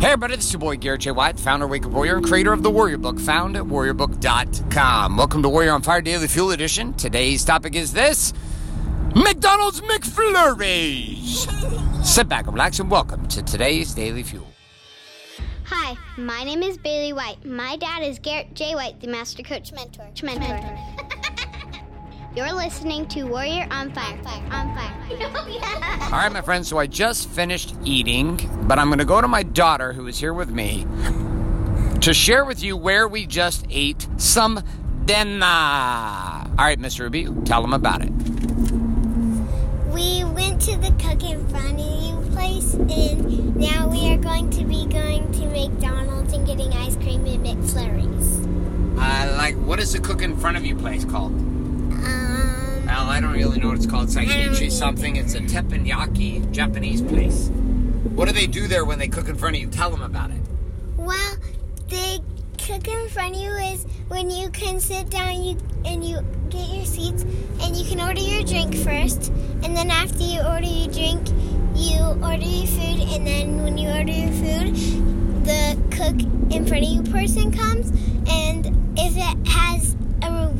Hey everybody, this is your boy Garrett J. White, founder of Wake Up Warrior and creator of the Warrior Book, found at warriorbook.com. Welcome to Warrior on Fire Daily Fuel Edition. Today's topic is this McDonald's McFlurries. Sit back and relax and welcome to today's Daily Fuel. Hi, my name is Bailey White. My dad is Garrett J. White, the Master Coach Mentor. Mentor. You're listening to Warrior on Fire. Fire. On Fire. All right, my friends, so I just finished eating, but I'm going to go to my daughter who is here with me to share with you where we just ate some dinner. All right, Miss Ruby, tell them about it. We went to the Cook in Front of You place, and now we are going to be going to McDonald's and getting ice cream and McFlurries. Uh, like, what is the cook in front of you place called? Well, I don't really know what it's called. It's like I don't Ichi either. something. It's a teppanyaki Japanese place. What do they do there when they cook in front of you? Tell them about it. well, the Cook in Front of You is when you can sit down you and you get your seats, and you can order your drink first, and then after you order your drink, you order your food, and then when you order your food, the cook in front of you person comes, and if it has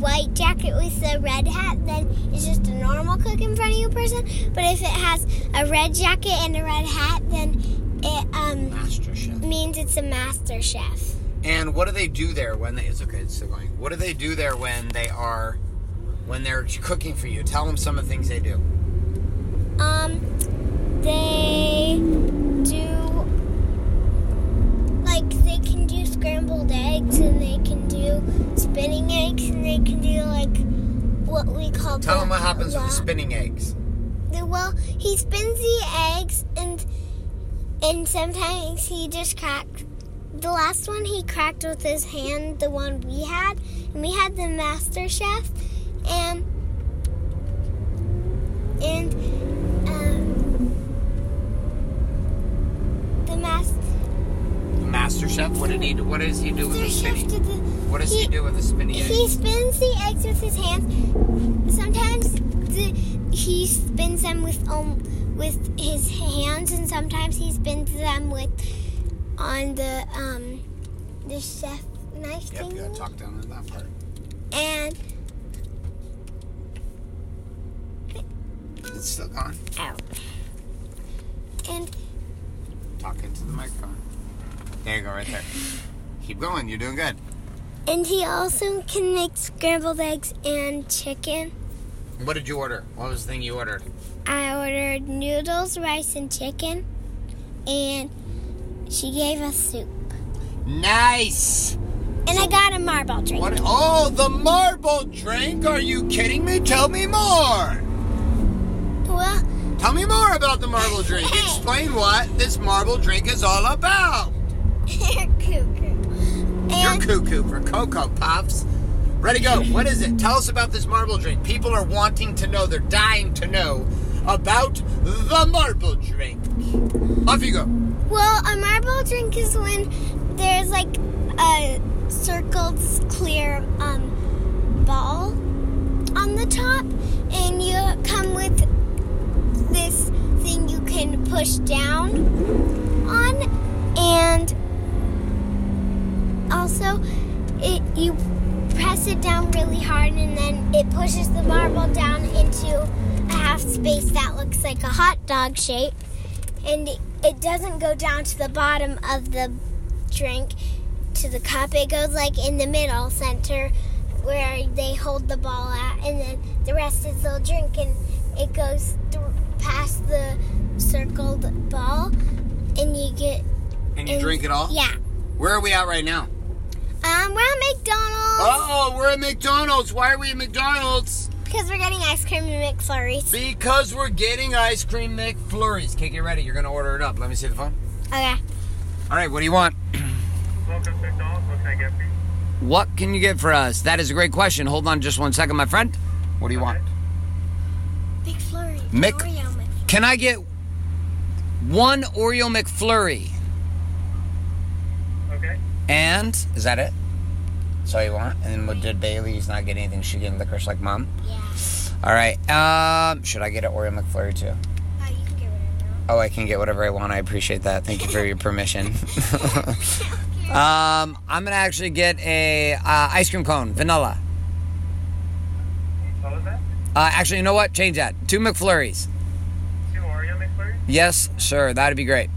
white jacket with the red hat, then it's just a normal cook in front of you person. But if it has a red jacket and a red hat, then it um Master Chef. means it's a master chef. And what do they do there when they? It's okay. It's still going. What do they do there when they are, when they're cooking for you? Tell them some of the things they do. Um, they do like they can do scrambled eggs and they can do spinning eggs and they can do like what we call. Tell them what happens with the spinning eggs. Well, he spins the eggs and and sometimes he just cracks. The last one he cracked with his hand, the one we had, and we had the master chef, and and um, the master The Master Chef. What did he do? What does he do with the chef the. What does he, do with the spinning He spins the eggs with his hands. Sometimes the, he spins them with um with his hands, and sometimes he spins them with on the um the chef knife Yep, thing. gotta talk down on that part. And It's still gone. out. And Talk into the microphone. There you go, right there. Keep going. You're doing good. and he also can make scrambled eggs and chicken. What did you order? What was the thing you ordered? I ordered noodles, rice, and chicken, and she gave us soup. Nice. And I got a marble drink. What? Oh, the marble drink. Are you kidding me? Tell me more. Well, Tell me more about the marble drink. Explain what this marble drink is all about. Cuckoo. You're cuckoo for Cocoa Puffs. Ready, go. What is it? Tell us about this marble drink. People are wanting to know. They're dying to know about the marble drink. Off you go. well, a marble drink is when there's like a circled clear um, ball on the top, and you come with this thing you can push down on, and also it you press it down really hard, and then it pushes the marble down into a half space that looks like a hot dog shape and it, it doesn't go down to the bottom of the drink to the cup. It goes like in the middle center where they hold the ball at, and then the rest is the drink, and it goes through past the circled ball, and you get And you and- drink it all? Yeah. Where are we at right now? Um, we're at McDonald's Oh, we're at McDonald's. Why are we at McDonald's? because we're getting ice cream and McFlurries. Because we're getting ice cream McFlurries. Okay, get ready. You're gonna order it up. Let me see the phone. Okay. All right, what do you want? Welcome to McDonald's. What can I get for you? What can you get for us? That is a great question. Hold on just one second, my friend. What do you want? McFlurry. Mc- Oreo McFlurry. Can I get one Oreo McFlurry? Okay. And is that it? That's all you want? And then what did Bailey's not get anything? She getting licorice like mom? Yeah. All right. Um, should I get an Oreo McFlurry too? Oh, you can get rid of Oh, I can get whatever I want. I appreciate that. Thank you for your permission. um, I'm gonna actually get a uh, ice cream cone, vanilla. What was that? Uh, actually, you know what? Change that. Two McFlurries. Two Oreo McFlurries? Yes, sure. That'd be great.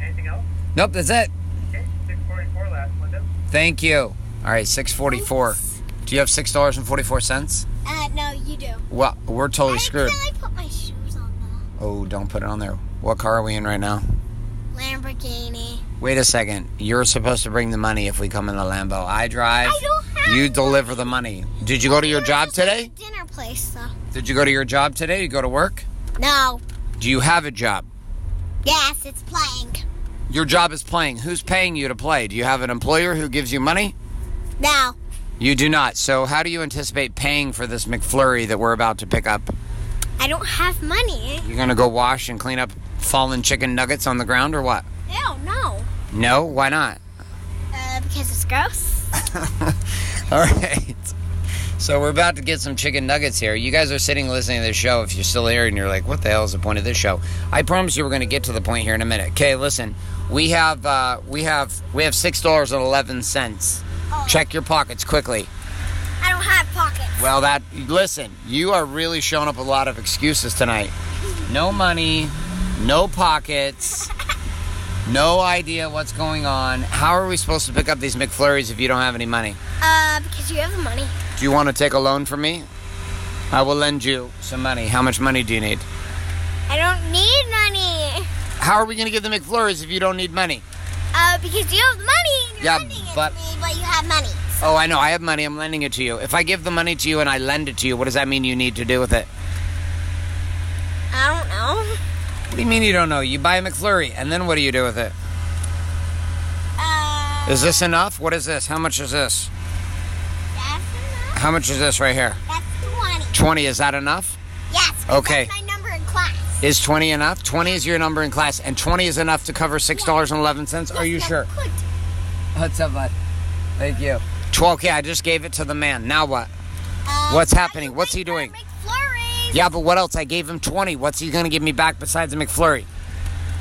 Anything else? Nope, that's it. Okay, 644 last window. Thank you. All right, six forty-four. Do you have six dollars and forty-four cents? Uh, no, you do. Well, we're totally I screwed. accidentally put my shoes on Oh, don't put it on there. What car are we in right now? Lamborghini. Wait a second. You're supposed to bring the money if we come in the Lambo. I drive. I don't have You deliver the money. Did you go to your job today? Dinner place, though. Did you go to your job today? You go to work? No. Do you have a job? Yes, it's playing. Your job is playing. Who's paying you to play? Do you have an employer who gives you money? No. You do not. So, how do you anticipate paying for this McFlurry that we're about to pick up? I don't have money. You're going to go wash and clean up fallen chicken nuggets on the ground or what? Ew, no. No? Why not? Uh, because it's gross. All right. So we're about to get some chicken nuggets here. You guys are sitting listening to this show. If you're still here and you're like, "What the hell is the point of this show?" I promise you, we're going to get to the point here in a minute. Okay, listen. We have uh, we have we have six dollars and eleven cents. Oh. Check your pockets quickly. I don't have pockets. Well, that listen. You are really showing up a lot of excuses tonight. No money, no pockets, no idea what's going on. How are we supposed to pick up these McFlurries if you don't have any money? Uh, because you have the money. Do you want to take a loan from me? I will lend you some money. How much money do you need? I don't need money. How are we going to get the McFlurries if you don't need money? Uh, because you have the money and you're Yeah, lending it but- to me, but you have money. Oh, I know. I have money. I'm lending it to you. If I give the money to you and I lend it to you, what does that mean you need to do with it? I don't know. What do you mean you don't know? You buy a McFlurry, and then what do you do with it? Uh, Is this enough? What is this? How much is this? that's enough. How much is this right here? That's 20. 20. Is that enough? Yes. Okay. Is 20 enough? 20 is your number in class, and 20 is enough to cover $6.11? Are you sure? What's up, bud? Thank you. 12, okay, I just gave it to the man. Now what? Uh, What's happening? What's he doing? Yeah, but what else? I gave him 20. What's he going to give me back besides a McFlurry?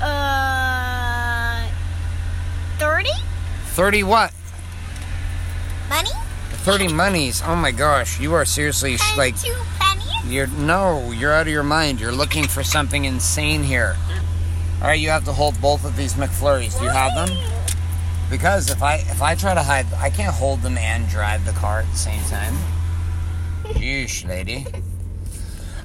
Uh, 30? 30 what? Money? 30 monies. Oh my gosh, you are seriously And like two? You're no, you're out of your mind. You're looking for something insane here. All right, you have to hold both of these McFlurries. Do you have them? Because if I if I try to hide, I can't hold them and drive the car at the same time. Yeesh, lady.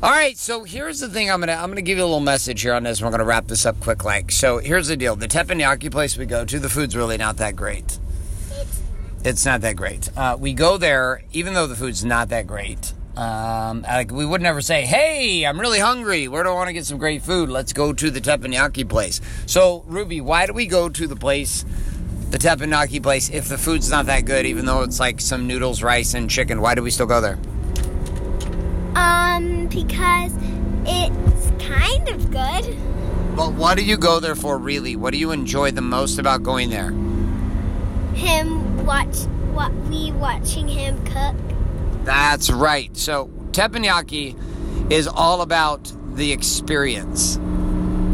All right, so here's the thing. I'm gonna I'm gonna give you a little message here on this. We're gonna wrap this up quick. Like, so here's the deal. The teppanyaki place we go to, the food's really not that great. It's not that great. Uh, we go there, even though the food's not that great. Um, like we would never say, "Hey, I'm really hungry. Where do I want to get some great food? Let's go to the teppanyaki place." So, Ruby, why do we go to the place, the teppanyaki place, if the food's not that good? Even though it's like some noodles, rice, and chicken, why do we still go there? Um, because it's kind of good. But what do you go there for, really? What do you enjoy the most about going there? Him watch what we watching him cook. That's right. So teppanyaki is all about the experience.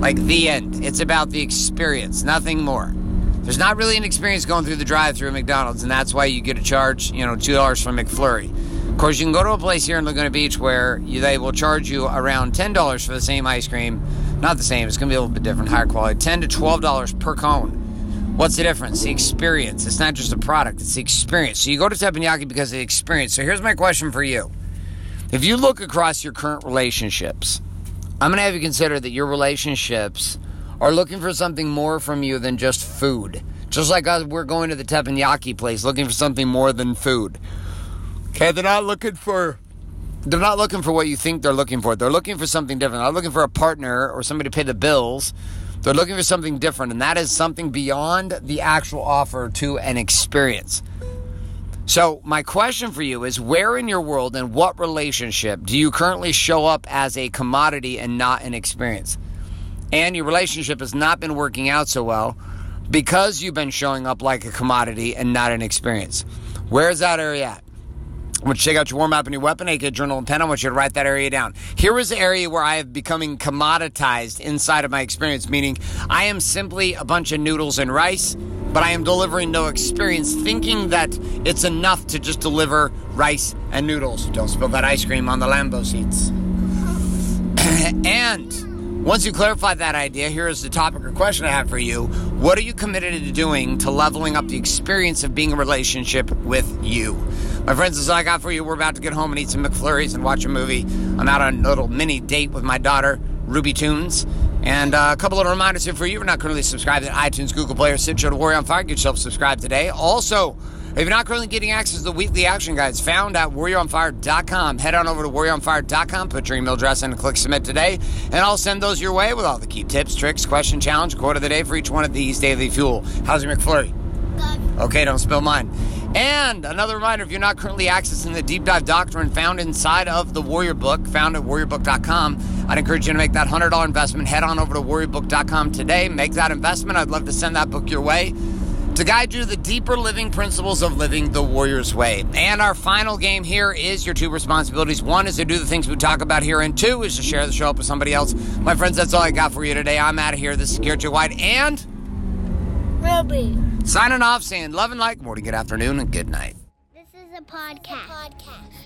Like the end. It's about the experience, nothing more. There's not really an experience going through the drive-through at McDonald's, and that's why you get a charge, you know, two dollars for McFlurry. Of course, you can go to a place here in Laguna Beach where you, they will charge you around ten dollars for the same ice cream. Not the same. It's going to be a little bit different, higher quality. Ten to twelve dollars per cone. What's the difference? The experience. It's not just a product, it's the experience. So you go to teppanyaki because of the experience. So here's my question for you. If you look across your current relationships, I'm going to have you consider that your relationships are looking for something more from you than just food. Just like us, we're going to the teppanyaki place looking for something more than food. Okay, they're not looking for they're not looking for what you think they're looking for. They're looking for something different. They're looking for a partner or somebody to pay the bills. They're looking for something different, and that is something beyond the actual offer to an experience. So, my question for you is where in your world and what relationship do you currently show up as a commodity and not an experience? And your relationship has not been working out so well because you've been showing up like a commodity and not an experience. Where is that area at? I want you to take out your warm up and your weapon, aka journal and pen. I want you to write that area down. Here is the area where I have becoming commoditized inside of my experience, meaning I am simply a bunch of noodles and rice, but I am delivering no experience, thinking that it's enough to just deliver rice and noodles. Don't spill that ice cream on the Lambo seats. and once you clarify that idea, here is the topic or question I have for you. What are you committed to doing to leveling up the experience of being in a relationship with you? My friends, this is all I got for you. We're about to get home and eat some McFlurries and watch a movie. I'm out on a little mini date with my daughter, Ruby Tunes. And uh, a couple of reminders here for you. You're not currently subscribed to iTunes, Google Play, or Stitcher to Warrior on Fire, get yourself subscribed today. Also, if you're not currently getting access to the weekly action guides found at warrioronfire.com, head on over to warrioronfire.com, put your email address in and click submit today, and I'll send those your way with all the key tips, tricks, question, challenge, quote of the day for each one of these daily fuel. How's your McFlurry? Okay, don't spill mine. And another reminder if you're not currently accessing the deep dive doctrine found inside of the Warrior Book, found at warriorbook.com, I'd encourage you to make that $100 investment. Head on over to warriorbook.com today. Make that investment. I'd love to send that book your way to guide you to the deeper living principles of living the Warrior's Way. And our final game here is your two responsibilities. One is to do the things we talk about here, and two is to share the show up with somebody else. My friends, that's all I got for you today. I'm out of here. This is Garrett White and Ruby. signing off saying love and like, morning, good afternoon, and good night. This is a podcast.